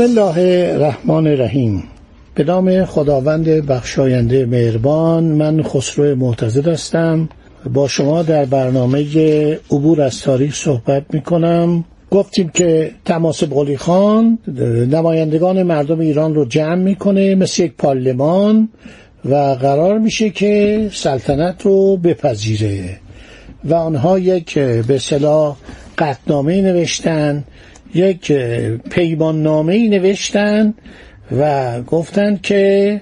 بسم الله الرحمن الرحیم. به نام خداوند بخشاینده مهربان من خسرو معتزد هستم. با شما در برنامه عبور از تاریخ صحبت می کنم گفتیم که تماس قلی خان نمایندگان مردم ایران رو جمع می‌کنه مثل یک پارلمان و قرار میشه که سلطنت رو بپذیره. و آنها یک به صلاح قطنامه نوشتن یک پیمان نامه نوشتن و گفتند که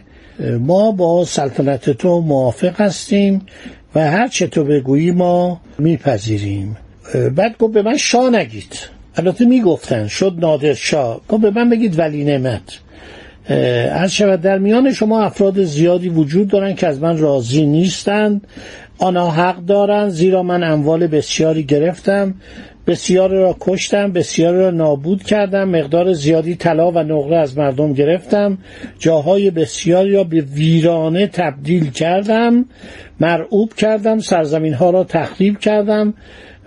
ما با سلطنت تو موافق هستیم و هر چه تو بگویی ما میپذیریم. بعد گفت به من شاه نگید. البته می‌گفتن شد نادر شاه. گفت به من بگید ولی نعمت. از شود در میان شما افراد زیادی وجود دارن که از من راضی نیستند آنها حق دارند زیرا من اموال بسیاری گرفتم. بسیار را کشتم بسیار را نابود کردم مقدار زیادی طلا و نقره از مردم گرفتم. جاهای بسیاری را به ویرانه تبدیل کردم مرعوب کردم سرزمین ها را تخریب کردم.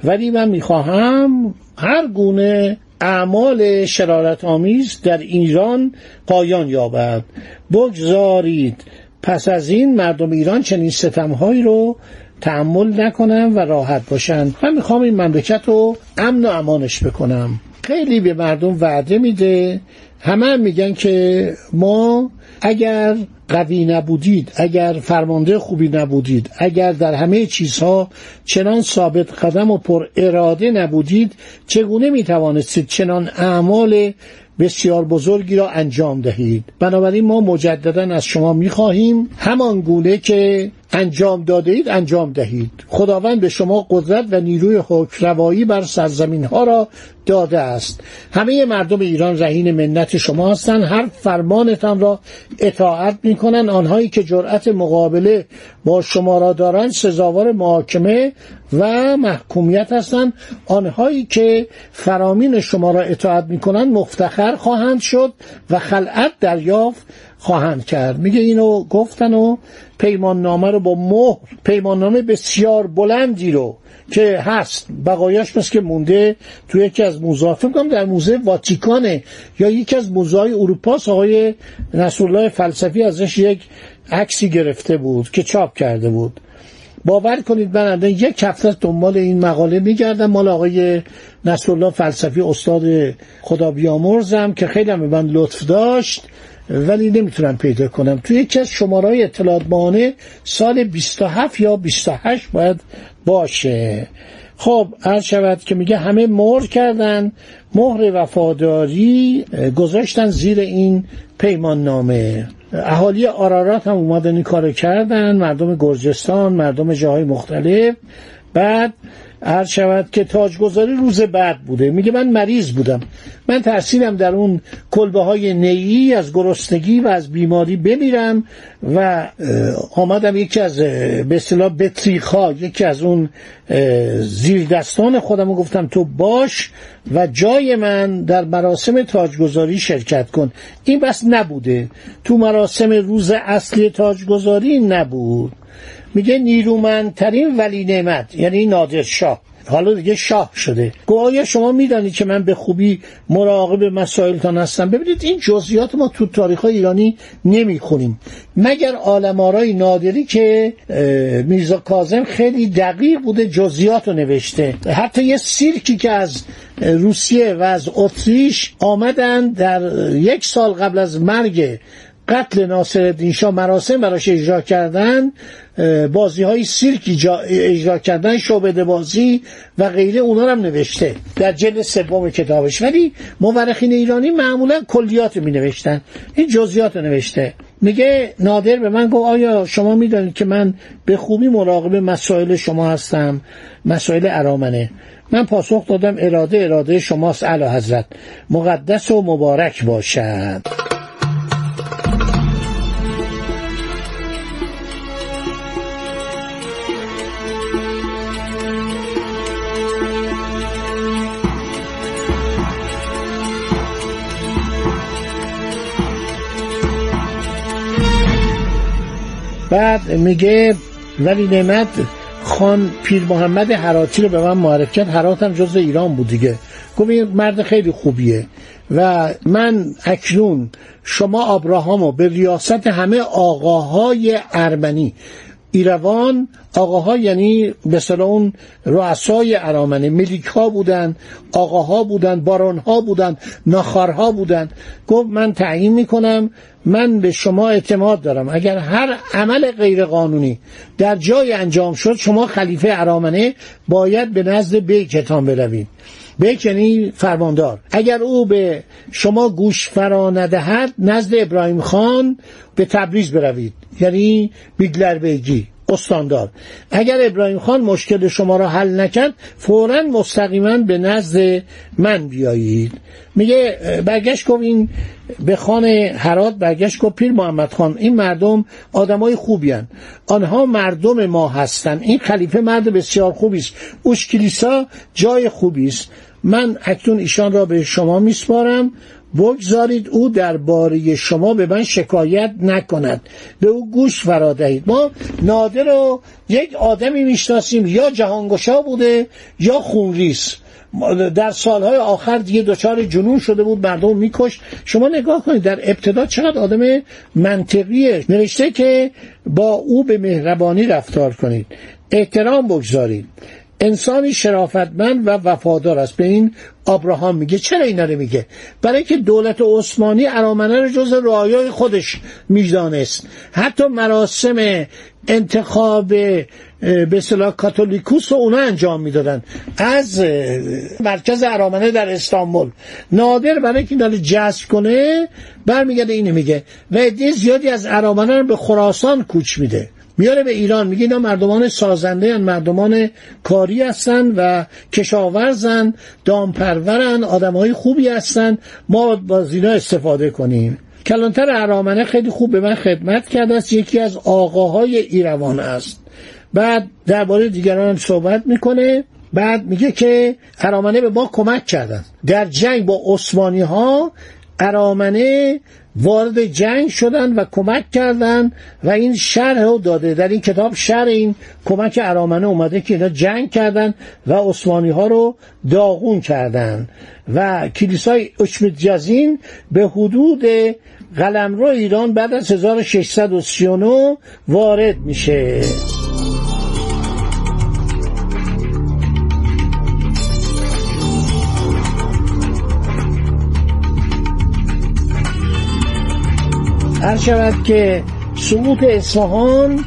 ولی من می‌خواهم هر گونه اعمال شرارت آمیز در ایران پایان یابد. بگذارید پس از این مردم ایران چنین ستمهایی رو تحمل نکنم و راحت باشن. من می‌خوام این مملکت رو امن و امانش بکنم. خیلی به مردم وعده میده. همه هم میگن که ما اگر قوی نبودید اگر فرمانده خوبی نبودید اگر در همه چیزها چنان ثابت قدم و پر اراده نبودید چگونه می‌توانستید چنان اعمال بسیار بزرگی را انجام دهید؟ بنابراین ما مجددا از شما می‌خواهیم همان گونه که انجام داده اید انجام دهید. خداوند به شما قدرت و نیروی حکمروایی بر سرزمین ها را داده است. همه مردم ایران رهین منت شما هستند. هر فرمانتان را اطاعت می‌کنند. آنهایی که جرأت مقابله با شما را دارند سزاوار محاکمه و محکومیت هستند. آنهایی که فرامین شما را اطاعت می‌کنند مفتخر خواهند شد و خلعت دریافت خواهند کرد. میگه اینو گفتن و پیمان نامه رو با مهر پیمان نامه بسیار بلندی رو که هست. بقایاش مثل که مونده توی یکی از موزه فکر در موزه واتیکانه یا یکی از موزه های اروپا آقای نصرالله فلسفی ازش یک عکسی گرفته بود که چاپ کرده بود. باور کنید من یک هفته دنبال این مقاله میگردم. مال آقای نصرالله فلسفی استاد خدا بیامرزم که خیلی به من لطف داشت. ولی نمی‌تونم پیدا کنم. توی یکی از شمارهای اطلاعات ماهانه سال 27 یا 28 باید باشه. خب عرض شود که میگه همه مهر کردن مهر وفاداری گذاشتن زیر این پیمان نامه اهالی آرارات هم اومدن این کار کردن مردم گرجستان مردم جاهای مختلف. بعد عرض شود که تاجگذاری روز بعد بوده. میگه من مریض بودم. من تحصیلم در اون کلبه های نیی از گرسنگی و از بیماری بمیرم و آمدم یکی از به اصطلاح بطریخا یکی از اون زیر دستان خودم گفتم تو باش و جای من در مراسم تاجگذاری شرکت کن. این بس نبوده. تو مراسم روز اصلی تاجگذاری نبود. میگه نیرومندترین ولی نعمت یعنی نادر شاه. حالا دیگه شاه شده. گویا شما می‌دانید که من به خوبی مراقب مسائلتان هستم؟ ببینید این جزئیات ما تو تاریخ ایرانی نمی‌خونیم. مگر آلمارای نادری که میرزا کاظم خیلی دقیق بوده جزئیات رو نوشته. حتی یه سیرکی که از روسیه و از اتریش آمدن در یک سال قبل از مرگ قتل ناصر شاه مراسم براش اجرا کردن بازی های سیرک اجرا کردن شعبده بازی و غیره اونا هم نوشته در جلد سوم کتابش. ولی مورخین ایرانی معمولا کلیات می نوشتن این جزیات رو نوشته. میگه نادر به من گفت آیا شما می‌دانید که من به خوبی مراقب مسائل شما هستم؟ مسائل ارامنه. من پاسخ دادم اراده اراده شماست اعلی حضرت مقدس و مبارک باشد. بعد میگه ولی نعمت خان پیر محمد حراتی رو به من معرف کرد. حرات هم جز ایران بود دیگه. گفت این مرد خیلی خوبیه و من اکنون شما آبراهامو به ریاست همه آقاهای ارمنی ایروان آقاها یعنی به اون رؤسای ارامنه ملیک ها بودن آقاها بودن بارون ها بودن ناخارها بودن. گفت من تعیین می‌کنم من به شما اعتماد دارم. اگر هر عمل غیرقانونی در جای انجام شد شما خلیفه ارامنه باید به نزد بیکتان بروید. بیک یعنی فرماندار. اگر او به شما گوش فرا ندهد نزد ابراهیم خان به تبریز بروید. یعنی بیگلر بیگی استاندار. اگر ابراهیم خان مشکل شما را حل نکرد فورا مستقیما به نزد من بیایید. میگه برگشت گفت این به خان حرات برگشت گفت پیر محمد خان این مردم آدمای خوبی هن. آنها مردم ما هستند. این خلیفه مرد بسیار خوبی است. اوش کلیسا جای خوبی است. من اکنون ایشان را به شما میسپارم. بگذارید او درباره شما به من شکایت نکند. به او گوش فرا دهید. ما نادر رو یک آدمی می‌شناسیم. یا جهانگشا بوده یا خونریس در سالهای آخر دیگه دچار جنون شده بود مردم میکش شما نگاه کنید در ابتدا چقدر آدم منطقیه. نوشته که با او به مهربانی رفتار کنید. احترام بگذارید. انسانی شرافتمند و وفادار است. به این آبراهام میگه. چرا اینا رو میگه؟ برای که دولت عثمانی ارامنه رو جز رعایای خودش می‌دانست. حتی مراسم انتخاب به اصطلاح کاتولیکوس رو اونا انجام می‌دادن. از مرکز ارامنه در استانبول. نادر برای که اینا جذب کنه برمیگرده اینو میگه. و عده زیادی از ارامنه رو به خراسان کوچ میده. میاره به ایران. میگه اینا مردمان سازنده هن مردمان کاری هستن و کشاورزن دامپرورن آدم های خوبی هستن ما با اینا استفاده کنیم. کلانتر ارامنه خیلی خوب به من خدمت کرده است. یکی از آقاهای ایروان است. بعد درباره دیگران هم صحبت می‌کنه. بعد میگه که ارامنه به ما کمک کردن در جنگ با عثمانی ها ارامنه وارد جنگ شدن و کمک کردن و این شرح رو داده. در این کتاب شرح این کمک ارامنه اومده که اینا جنگ کردن و عثمانی ها رو داغون کردن. و کلیسای اچمت جزین به حدود قلمرو ایران بعد از 1639 وارد میشه. هر شود که سقوط اصفهان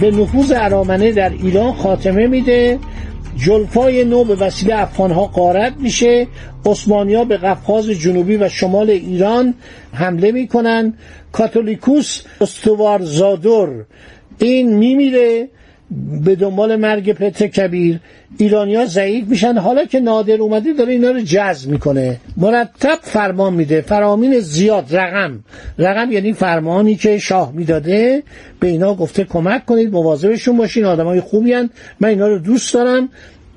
به نفوذ ارامنه در ایران خاتمه میده. جلفای نو به وسیله افغانها قارت میشه. عثمانیا به قفقاز جنوبی و شمال ایران حمله می‌کنن. کاتولیکوس استوار زادور این میمیره. به دنبال مرگ پتر کبیر ایرانیا ضعیف میشن. حالا که نادر اومده داره اینا رو جذب می‌کنه. مرتب فرمان میده. فرامین زیاد رقم. رقم یعنی فرمانی که شاه می‌داده. به اینا گفته کمک کنید مواظبشون باشین آدمای خوبی هن. من اینا رو دوست دارم.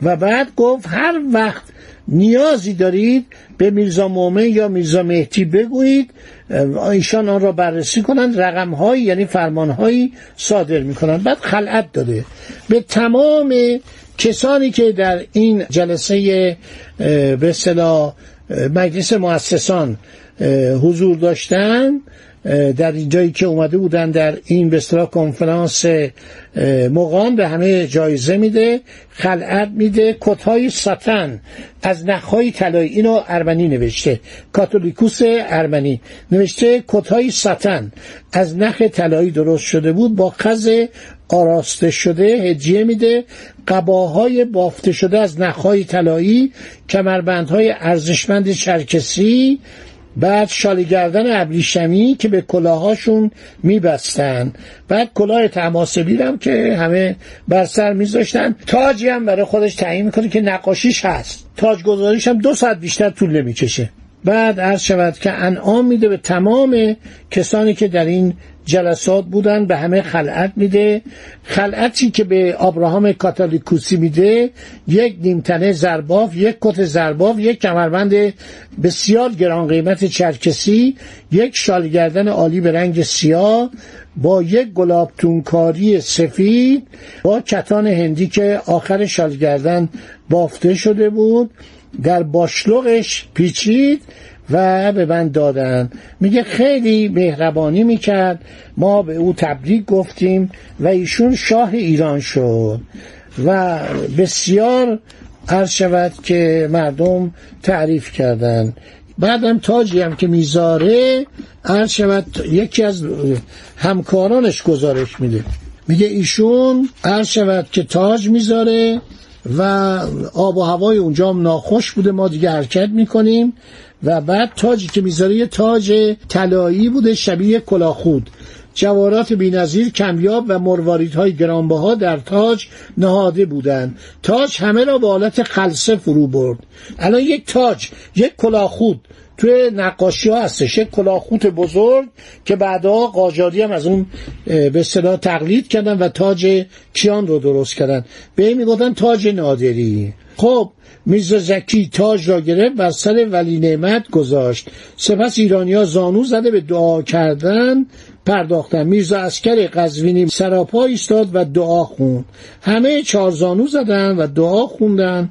و بعد گفت هر وقت نیازی دارید به میرزا مومن یا میرزا مهدی بگویید ایشان آن را بررسی کنند رقم هایی یعنی فرمان هایی صادر می‌کنند. بعد خلعت داده. به تمام کسانی که در این جلسه به مجلس مؤسسان حضور داشتن در اینجایی که اومده بودن در این به کنفرانس مقام به همه جایزه میده خلعت میده کتهای ساتن از نخهای طلایی. اینو ارمنی نوشته. کاتولیکوس ارمنی نوشته کتهای ساتن از نخ طلایی درست شده بود با خز آراسته شده هدیه میده. قباهای بافته شده از نخهای طلایی کمربندهای ارزشمند چرکسی بعد شالیگردن ابریشمی که به کلاهاشون میبستن. بعد کلاه تماسبی هم که همه بر سر میذاشتن. تاجی هم برای خودش تعیین می‌کنه که نقاشیش هست. تاج گذاریش هم دو ساعت بیشتر طول نمی‌کشه. بعد عرض شود که انعام میده به تمام کسانی که در این جلسات بودن به همه خلعت میده. خلعتی که به آبراهام کاتالیکوسی میده یک نیمتنه زرباف یک کت زرباف یک کمربند بسیار گران قیمت چرکسی یک شالگردن عالی به رنگ سیاه با یک گلاب تونکاری سفید با کتان هندی که آخر شالگردن بافته شده بود. در باشلوغش پیچید و به من دادن. میگه خیلی مهربانی می‌کرد. ما به او تبریک گفتیم و ایشون شاه ایران شد و بسیار عرض شود که مردم تعریف کردن بعدم تاجی هم که می‌ذاره عرض شود یکی از همکارانش گزارش میده. میگه ایشون عرض شود که تاج می‌ذاره و آب و هوای اونجا هم ناخوش بوده. ما دیگه حرکت می‌کنیم و بعد تاجی که می‌ذاره یه تاج طلایی بوده شبیه کلاخود. جوارات بینظیر کمیاب و مرواریدهای گرانبها در تاج نهاده بودند. تاج همه را به حالت خلصه فرو برد. الان یک تاج یک کلاخود توی نقاشی ها هستش. یک کلاخوت بزرگ که بعدها قاجاری هم از اون به اصطلاح تقلید کردن و تاج کیان رو درست کردن. به این می‌گفتن تاج نادری. خب میرزا زکی تاج را گرفت بر سر ولی نعمت گذاشت. سپس ایرانیا زانو زده به دعا کردن. پرداختن. میرزا اسکر قزوینی سراپا ایستاد و دعا خوند. همه چهار زانو زدن و دعا خوندن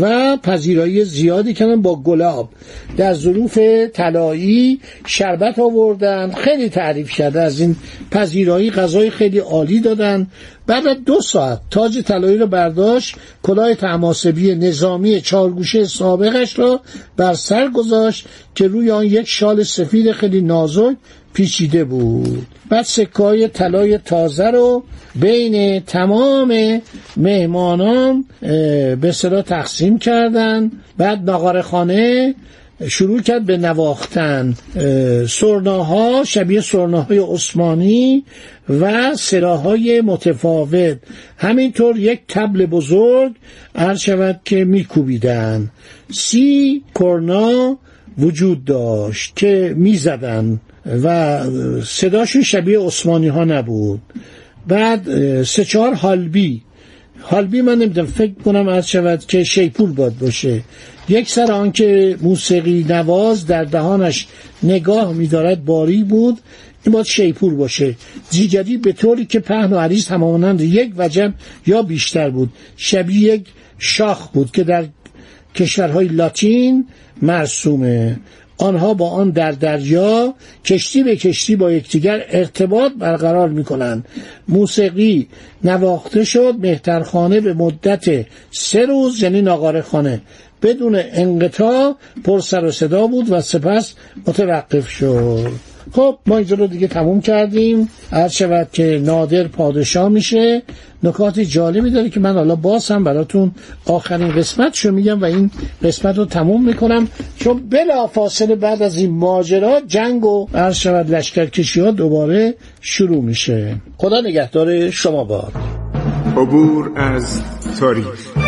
و پذیرایی زیادی کردن با گلاب. در ظروف طلایی شربت آوردن. خیلی تعریف کرده. از این پذیرایی غذای خیلی عالی دادن. بعد دو ساعت تاج طلایی رو برداشت. کلاه تماسبی نظامی چارگوشه سابقش را بر سر گذاشت که روی آن یک شال سفید خیلی نازک پیچیده بود. بعد سکای طلای تازه رو بین تمام مهمانان به صدا تقسیم کردن. بعد ناغار خانه شروع کرد به نواختن. سرناها شبیه سرناهای عثمانی و سراهای متفاوت. همینطور یک تبل بزرگ عرض شود که میکوبیدن. سی کرنا وجود داشت که می‌زدن. و صداشون شبیه عثمانی ها نبود. بعد سه چهار حالبی. حالبی من نمی‌دونم فکر کنم از شود که شیپور باد باشه. یک سر آنکه موسیقی نواز در دهانش نگاه میدارد باری بود. این باید شیپور باشه. زیگری به طوری که پهن و عریض همانند یک وجب یا بیشتر بود. شبیه یک شاخ بود که در کشورهای لاتین مرسومه. آنها با آن در دریا کشتی به کشتی با یکدیگر ارتباط برقرار می کنند موسیقی نواخته شد مهترخانه به مدت سه روز یعنی ناقاره خانه بدون انقطاع پر سر و صدا بود و سپس متوقف شد. خب ما اینجا رو دیگه تموم کردیم. هر شود که نادر پادشاه میشه. نکات جالبی داره که من حالا باز هم براتون آخرین قسمت شو میگم و این قسمت رو تموم می‌کنم. چون بلا فاصله بعد از این ماجرا جنگ و هر شود لشکرکشی ها دوباره شروع میشه. خدا نگهدار شما باد. عبور از تاریخ.